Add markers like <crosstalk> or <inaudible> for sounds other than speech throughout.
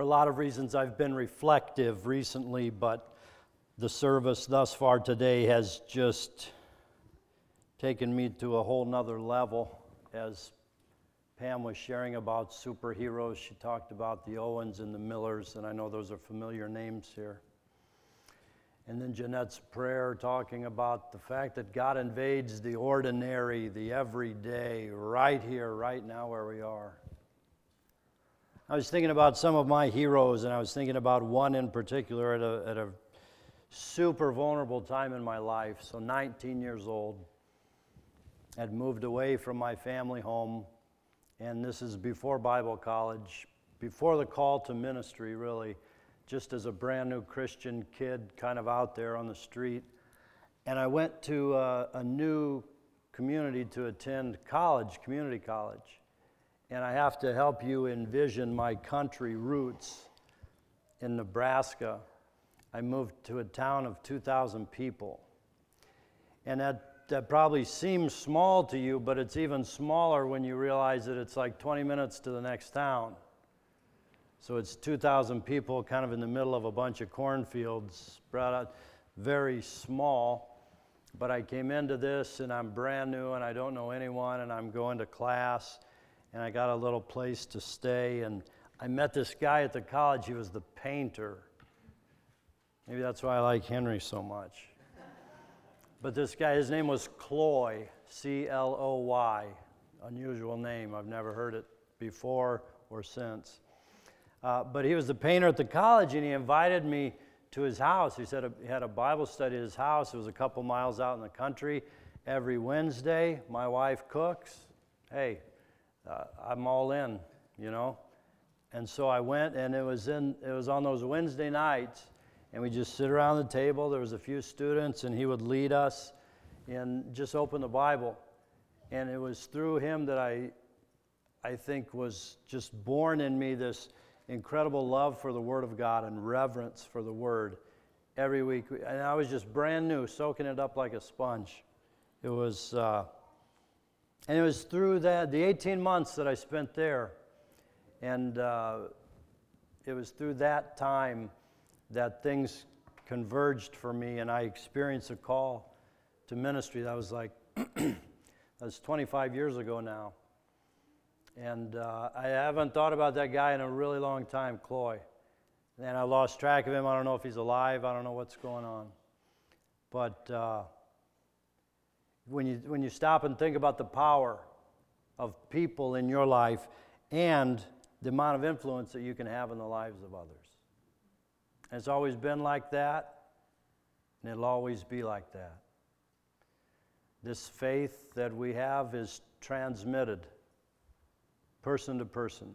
For a lot of reasons, I've been reflective recently, but the service thus far today has just taken me to a whole nother level. As Pam was sharing about superheroes, she talked about the Owens and the Millers, and I know those are familiar names here. And then Jeanette's prayer talking about the fact that God invades the ordinary, the everyday, right here, right now, where we are. I was thinking about some of my heroes, and I was thinking about one in particular at a, at a super vulnerable time in my life. So, 19 years old, had moved away from my family home, and this is before Bible college, before the call to ministry, really, just as a brand new Christian kid, kind of out there on the street. And I went to a, a new community to attend college, community college and I have to help you envision my country roots in Nebraska. I moved to a town of 2,000 people. And that, that probably seems small to you, but it's even smaller when you realize that it's like 20 minutes to the next town. So it's 2,000 people kind of in the middle of a bunch of cornfields, spread out, very small. But I came into this and I'm brand new and I don't know anyone and I'm going to class and I got a little place to stay. And I met this guy at the college. He was the painter. Maybe that's why I like Henry so much. But this guy, his name was Cloy, C L O Y. Unusual name. I've never heard it before or since. Uh, but he was the painter at the college, and he invited me to his house. He said he had a Bible study at his house. It was a couple miles out in the country. Every Wednesday, my wife cooks. Hey, uh, I'm all in, you know. And so I went, and it was in it was on those Wednesday nights, and we just sit around the table. There was a few students, and he would lead us and just open the Bible. And it was through him that I, I think, was just born in me this incredible love for the Word of God and reverence for the Word every week. And I was just brand new, soaking it up like a sponge. It was. Uh, and it was through that, the 18 months that I spent there, and uh, it was through that time that things converged for me, and I experienced a call to ministry. That was like, <clears throat> that was 25 years ago now. And uh, I haven't thought about that guy in a really long time, Cloy. And I lost track of him. I don't know if he's alive. I don't know what's going on. But uh, when you, when you stop and think about the power of people in your life and the amount of influence that you can have in the lives of others. And it's always been like that, and it'll always be like that. This faith that we have is transmitted person to person,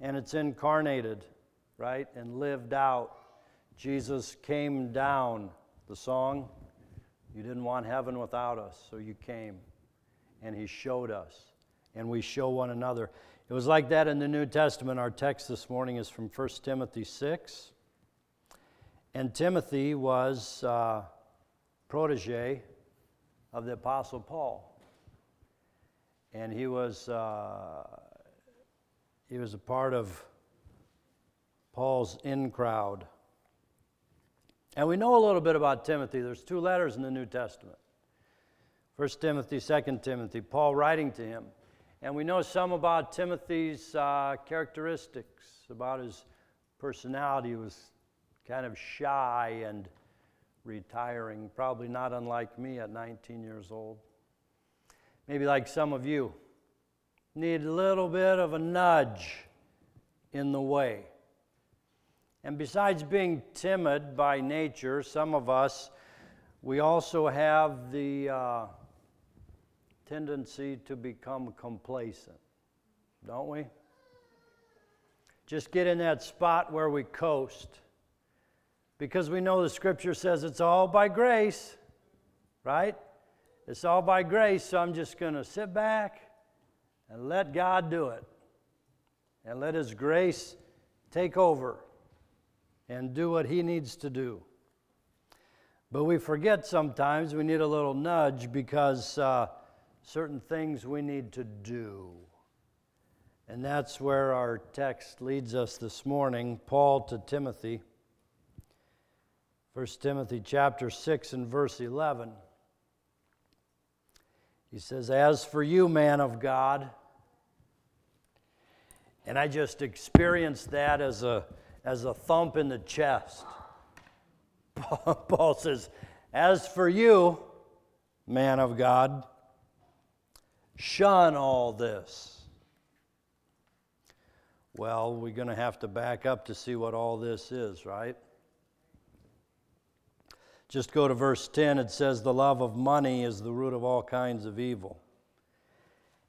and it's incarnated, right, and lived out. Jesus came down, the song you didn't want heaven without us, so you came. And He showed us, and we show one another. It was like that in the New Testament. Our text this morning is from 1 Timothy 6. And Timothy was uh, protege of the Apostle Paul. And he was, uh, he was a part of Paul's in crowd. And we know a little bit about Timothy. There's two letters in the New Testament 1 Timothy, 2 Timothy, Paul writing to him. And we know some about Timothy's uh, characteristics, about his personality. He was kind of shy and retiring, probably not unlike me at 19 years old. Maybe like some of you, need a little bit of a nudge in the way. And besides being timid by nature, some of us, we also have the uh, tendency to become complacent, don't we? Just get in that spot where we coast. Because we know the scripture says it's all by grace, right? It's all by grace, so I'm just going to sit back and let God do it. And let His grace take over and do what He needs to do. But we forget sometimes we need a little nudge because uh, certain things we need to do. And that's where our text leads us this morning, Paul to Timothy. 1 Timothy chapter 6 and verse 11. He says, As for you, man of God, and I just experienced that as a, as a thump in the chest. <laughs> Paul says, As for you, man of God, shun all this. Well, we're going to have to back up to see what all this is, right? Just go to verse 10. It says, The love of money is the root of all kinds of evil.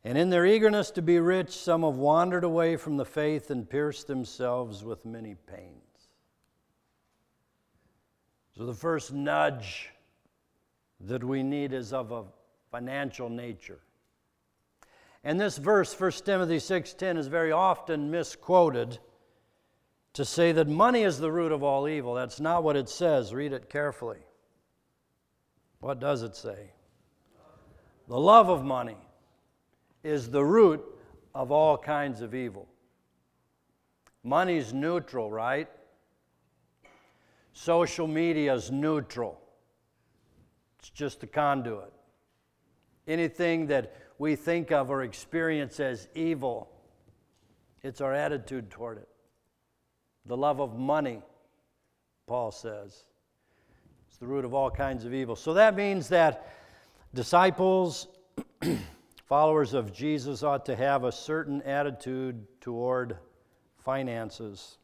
And in their eagerness to be rich, some have wandered away from the faith and pierced themselves with many pains. So, the first nudge that we need is of a financial nature. And this verse, 1 Timothy 6:10, is very often misquoted to say that money is the root of all evil. That's not what it says. Read it carefully. What does it say? The love of money is the root of all kinds of evil. Money's neutral, right? Social media is neutral. It's just a conduit. Anything that we think of or experience as evil, it's our attitude toward it. The love of money, Paul says, it's the root of all kinds of evil. So that means that disciples, <clears throat> followers of Jesus, ought to have a certain attitude toward finances.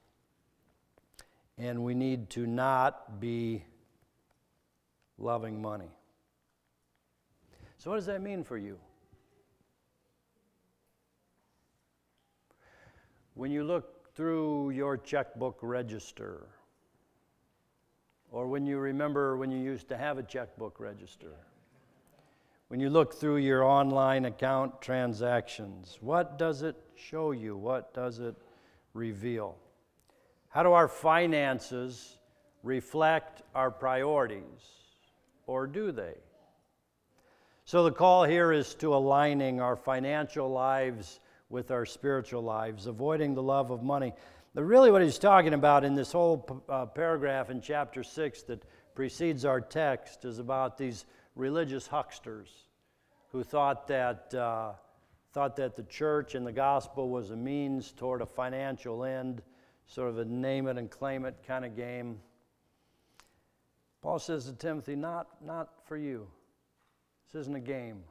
And we need to not be loving money. So, what does that mean for you? When you look through your checkbook register, or when you remember when you used to have a checkbook register, when you look through your online account transactions, what does it show you? What does it reveal? How do our finances reflect our priorities, or do they? So, the call here is to aligning our financial lives with our spiritual lives, avoiding the love of money. But really, what he's talking about in this whole uh, paragraph in chapter 6 that precedes our text is about these religious hucksters who thought that, uh, thought that the church and the gospel was a means toward a financial end, sort of a name it and claim it kind of game. Paul says to Timothy, not, not for you. This isn't a game.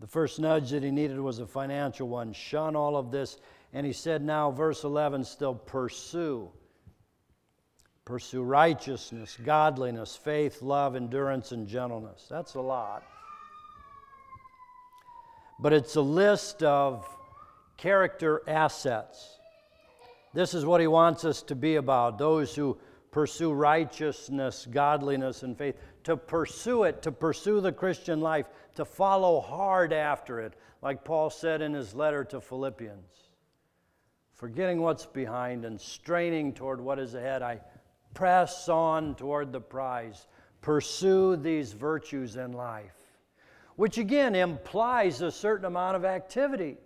The first nudge that he needed was a financial one. Shun all of this. And he said, now, verse 11, still pursue. Pursue righteousness, godliness, faith, love, endurance, and gentleness. That's a lot. But it's a list of character assets. This is what he wants us to be about those who pursue righteousness, godliness, and faith, to pursue it, to pursue the Christian life, to follow hard after it, like Paul said in his letter to Philippians. Forgetting what's behind and straining toward what is ahead, I press on toward the prize. Pursue these virtues in life, which again implies a certain amount of activity.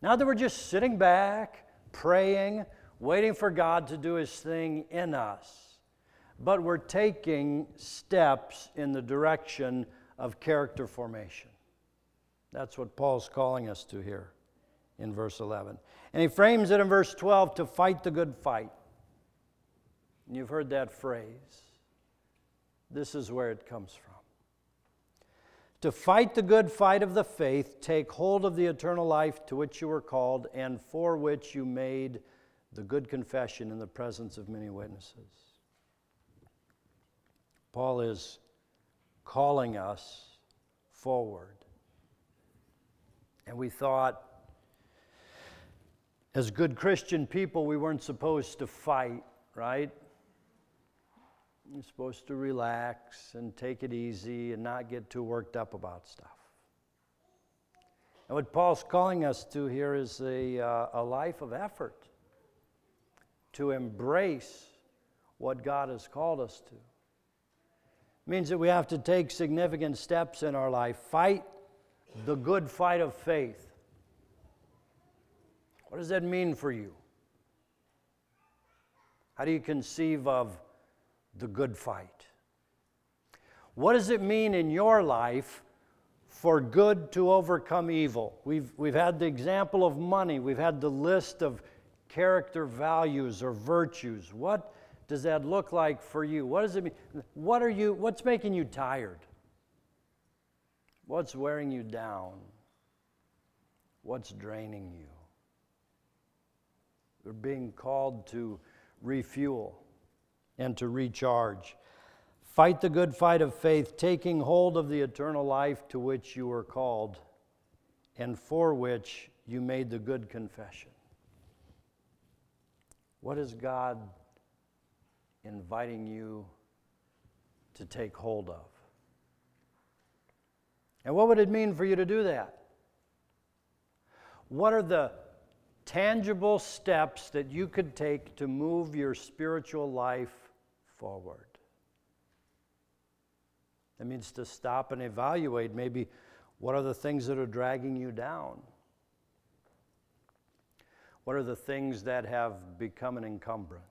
Not that we're just sitting back, praying, waiting for God to do His thing in us, but we're taking steps in the direction of character formation. That's what Paul's calling us to here in verse 11. And he frames it in verse 12 to fight the good fight. And you've heard that phrase. This is where it comes from. To fight the good fight of the faith, take hold of the eternal life to which you were called and for which you made the good confession in the presence of many witnesses. Paul is calling us forward. And we thought, as good Christian people, we weren't supposed to fight, right? You're supposed to relax and take it easy and not get too worked up about stuff. And what Paul's calling us to here is a, uh, a life of effort to embrace what God has called us to. It means that we have to take significant steps in our life, fight the good fight of faith. What does that mean for you? How do you conceive of the good fight? What does it mean in your life for good to overcome evil? We've, we've had the example of money, we've had the list of character values or virtues. What does that look like for you? What does it mean? What are you, what's making you tired? What's wearing you down? What's draining you? We're being called to refuel and to recharge. Fight the good fight of faith, taking hold of the eternal life to which you were called and for which you made the good confession. What is God inviting you to take hold of? And what would it mean for you to do that? What are the tangible steps that you could take to move your spiritual life forward? That means to stop and evaluate maybe what are the things that are dragging you down? What are the things that have become an encumbrance?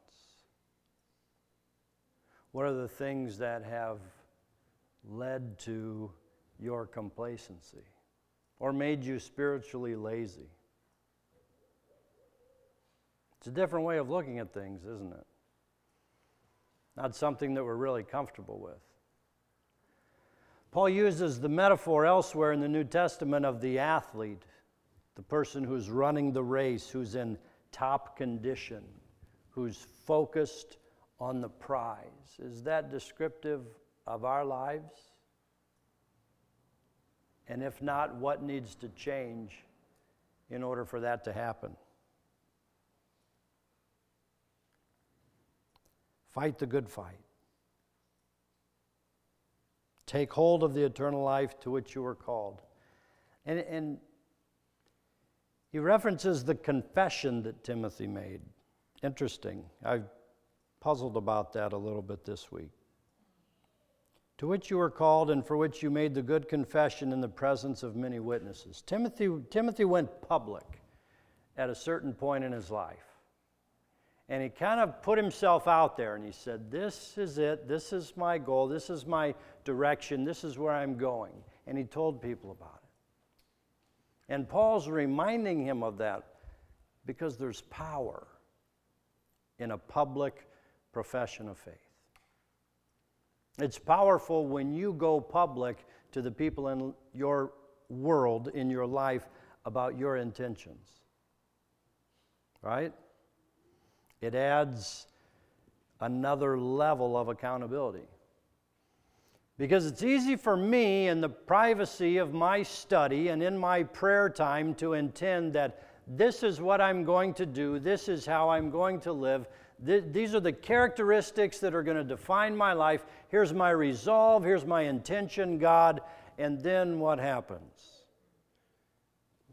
What are the things that have led to your complacency or made you spiritually lazy? It's a different way of looking at things, isn't it? Not something that we're really comfortable with. Paul uses the metaphor elsewhere in the New Testament of the athlete, the person who's running the race, who's in top condition, who's focused on the prize. Is that descriptive of our lives? And if not, what needs to change in order for that to happen? Fight the good fight. Take hold of the eternal life to which you were called. And, and he references the confession that Timothy made. Interesting. I've puzzled about that a little bit this week. To which you were called and for which you made the good confession in the presence of many witnesses. Timothy, Timothy went public at a certain point in his life. And he kind of put himself out there and he said, This is it. This is my goal. This is my direction. This is where I'm going. And he told people about it. And Paul's reminding him of that because there's power in a public profession of faith. It's powerful when you go public to the people in your world, in your life, about your intentions. Right? It adds another level of accountability. Because it's easy for me in the privacy of my study and in my prayer time to intend that this is what I'm going to do, this is how I'm going to live, Th- these are the characteristics that are going to define my life. Here's my resolve, here's my intention, God, and then what happens?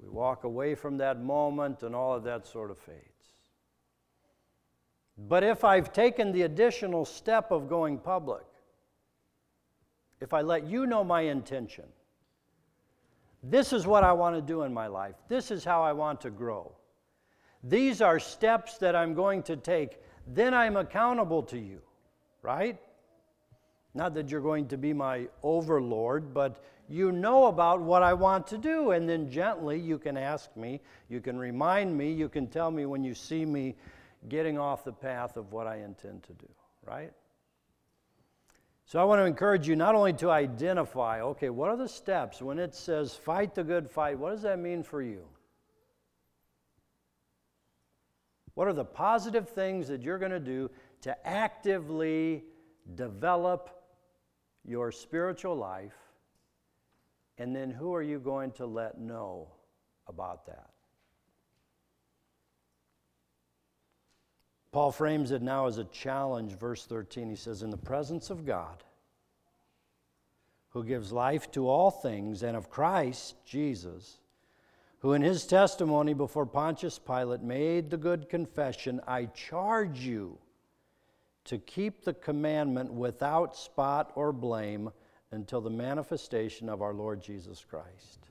We walk away from that moment and all of that sort of fades. But if I've taken the additional step of going public, if I let you know my intention, this is what I want to do in my life, this is how I want to grow. These are steps that I'm going to take, then I'm accountable to you, right? Not that you're going to be my overlord, but you know about what I want to do, and then gently you can ask me, you can remind me, you can tell me when you see me getting off the path of what I intend to do, right? So I want to encourage you not only to identify, okay, what are the steps when it says fight the good fight, what does that mean for you? What are the positive things that you're going to do to actively develop your spiritual life? And then who are you going to let know about that? Paul frames it now as a challenge. Verse 13, he says, In the presence of God, who gives life to all things, and of Christ, Jesus, who in his testimony before Pontius Pilate made the good confession I charge you to keep the commandment without spot or blame until the manifestation of our Lord Jesus Christ.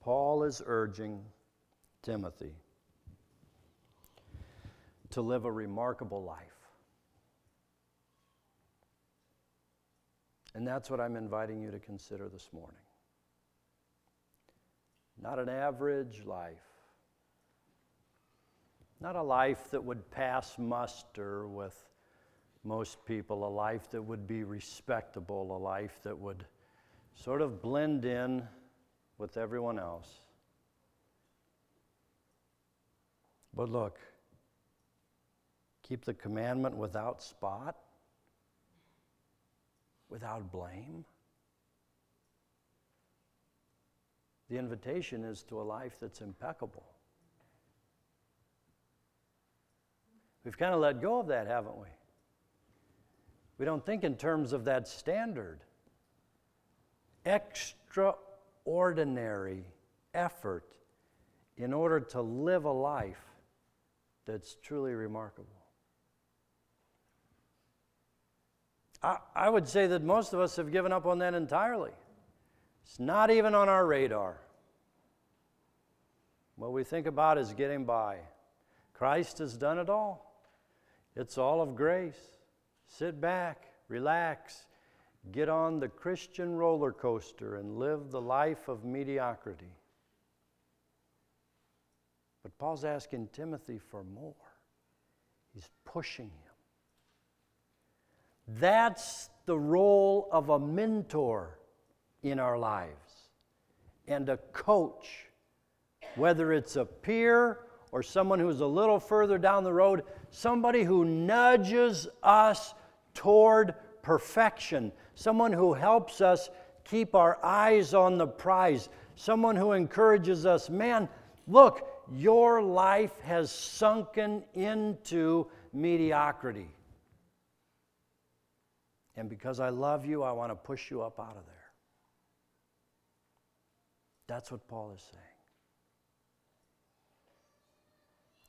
Paul is urging Timothy to live a remarkable life. And that's what I'm inviting you to consider this morning. Not an average life, not a life that would pass muster with most people, a life that would be respectable, a life that would sort of blend in with everyone else. But look, keep the commandment without spot, without blame. The invitation is to a life that's impeccable. We've kind of let go of that, haven't we? We don't think in terms of that standard. Extraordinary effort in order to live a life that's truly remarkable. I, would say that most of us have given up on that entirely. It's not even on our radar. What we think about is getting by. Christ has done it all. It's all of grace. Sit back, relax, get on the Christian roller coaster and live the life of mediocrity. But Paul's asking Timothy for more. He's pushing him. That's the role of a mentor in our lives and a coach, whether it's a peer or someone who's a little further down the road, somebody who nudges us toward perfection, someone who helps us keep our eyes on the prize, someone who encourages us, man, look, your life has sunken into mediocrity. And because I love you, I want to push you up out of there. That's what Paul is saying.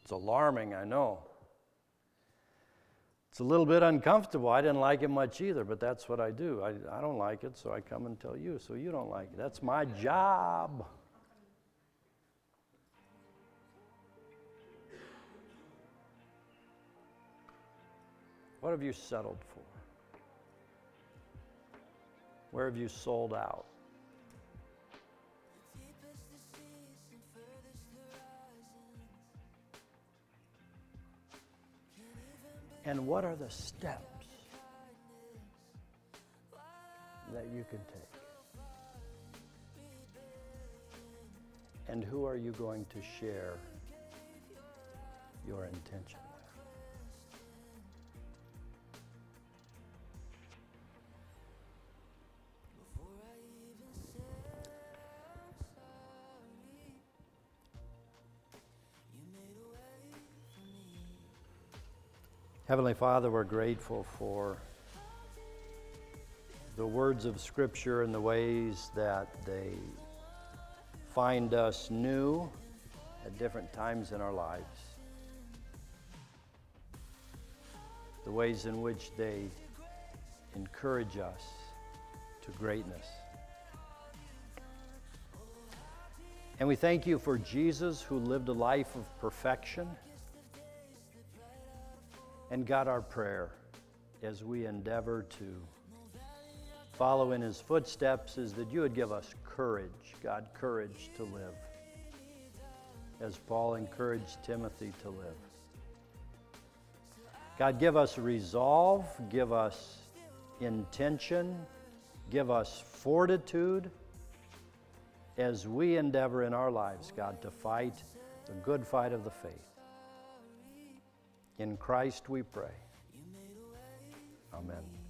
It's alarming, I know. It's a little bit uncomfortable. I didn't like it much either, but that's what I do. I, I don't like it, so I come and tell you, so you don't like it. That's my job. What have you settled Where have you sold out? And what are the steps that you can take? And who are you going to share your intention Heavenly Father, we're grateful for the words of Scripture and the ways that they find us new at different times in our lives. The ways in which they encourage us to greatness. And we thank you for Jesus who lived a life of perfection. And God, our prayer as we endeavor to follow in his footsteps is that you would give us courage, God, courage to live, as Paul encouraged Timothy to live. God, give us resolve, give us intention, give us fortitude as we endeavor in our lives, God, to fight the good fight of the faith. In Christ we pray. Amen.